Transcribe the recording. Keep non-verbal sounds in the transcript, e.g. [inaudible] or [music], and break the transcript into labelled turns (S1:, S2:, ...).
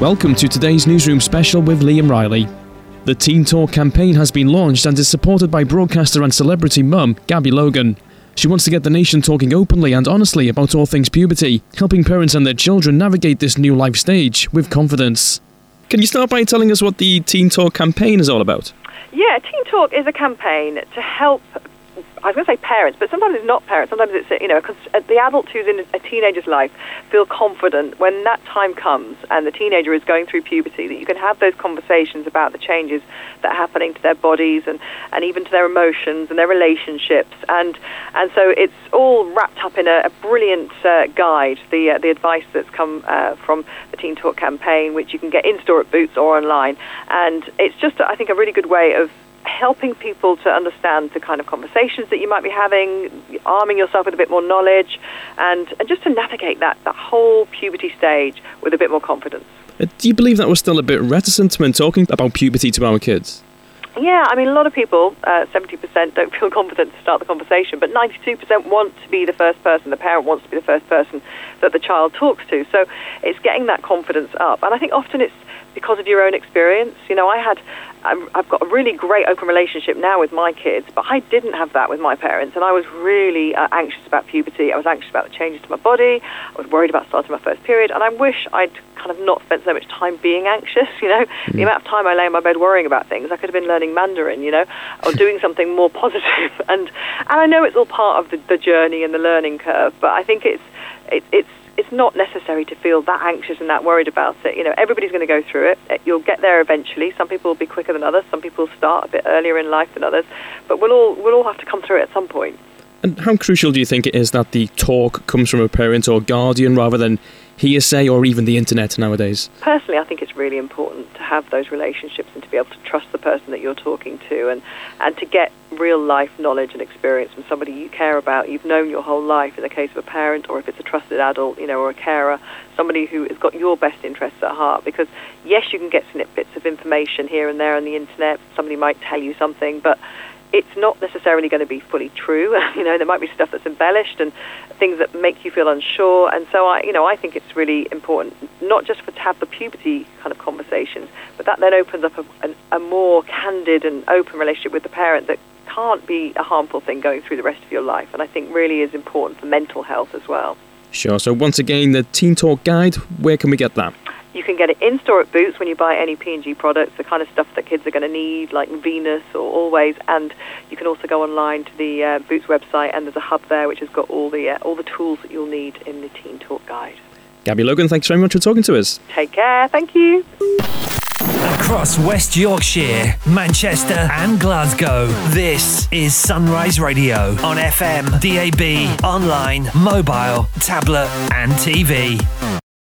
S1: Welcome to today's newsroom special with Liam Riley. The Teen Talk campaign has been launched and is supported by broadcaster and celebrity mum Gabby Logan. She wants to get the nation talking openly and honestly about all things puberty, helping parents and their children navigate this new life stage with confidence. Can you start by telling us what the Teen Talk campaign is all about?
S2: Yeah, Teen Talk is a campaign to help I was going to say parents, but sometimes it's not parents. Sometimes it's you know because the adult who's in a teenager's life feel confident when that time comes and the teenager is going through puberty that you can have those conversations about the changes that are happening to their bodies and, and even to their emotions and their relationships and and so it's all wrapped up in a, a brilliant uh, guide. The uh, the advice that's come uh, from the Teen Talk campaign, which you can get in store at Boots or online, and it's just I think a really good way of helping people to understand the kind of conversations that you might be having, arming yourself with a bit more knowledge, and, and just to navigate that, that whole puberty stage with a bit more confidence.
S1: Uh, do you believe that we're still a bit reticent when talking about puberty to our kids?
S2: Yeah, I mean, a lot of people, uh, 70% don't feel confident to start the conversation, but 92% want to be the first person, the parent wants to be the first person that the child talks to. So it's getting that confidence up. And I think often it's because of your own experience. You know, I had, I've got a really great open relationship now with my kids, but I didn't have that with my parents, and I was really uh, anxious about puberty. I was anxious about the changes to my body. I was worried about starting my first period, and I wish I'd kind of not spent so much time being anxious. [laughs] You know, mm. the amount of time I lay in my bed worrying about things, I could have been learning Mandarin. You know, or doing [laughs] something more positive. [laughs] And and I know it's all part of the, the journey and the learning curve, but I think it's it, it's it's not necessary to feel that anxious and that worried about it. You know, everybody's going to go through it. Uh, you'll get there eventually. Some people will be quicker than others. Some people start a bit earlier in life than others. But we'll all we'll all have to come through it at some point.
S1: And how crucial do you think it is that the talk comes from a parent or guardian rather than hearsay or even the internet nowadays?
S2: Personally, I think it's really important to have those relationships and to be able to trust the person that you're talking to and, and to get real life knowledge and experience from somebody you care about, you've known your whole life in the case of a parent or if it's a trusted adult, you know, or a carer, somebody who has got your best interests at heart. Because yes, you can get snippets of information here and there on the internet. Somebody might tell you something, but it's not necessarily going to be fully true. [laughs] you know, there might be stuff that's embellished and things that make you feel unsure. And so I, you know, I think it's really important not just for to have the puberty kind of conversations, but that then opens up a, a, a more candid and open relationship with the parent that can't be a harmful thing going through the rest of your life. And I think really is important for mental health as well.
S1: Sure. So once again, the Teen Talk Guide. Where can we get that?
S2: You can get it in store at Boots when you buy any P&G products, the kind of stuff that kids are going to need, like Venus or Always. And you can also go online to the uh, Boots website, and there's a hub there which has got all the uh, all the tools that you'll need in the Teen Talk Guide.
S1: Gabby Logan, thanks very much for talking to us.
S2: Take care. Thank you.
S3: Across West Yorkshire, Manchester, and Glasgow, this is Sunrise Radio on FM, DAB, online, mobile, tablet, and TV.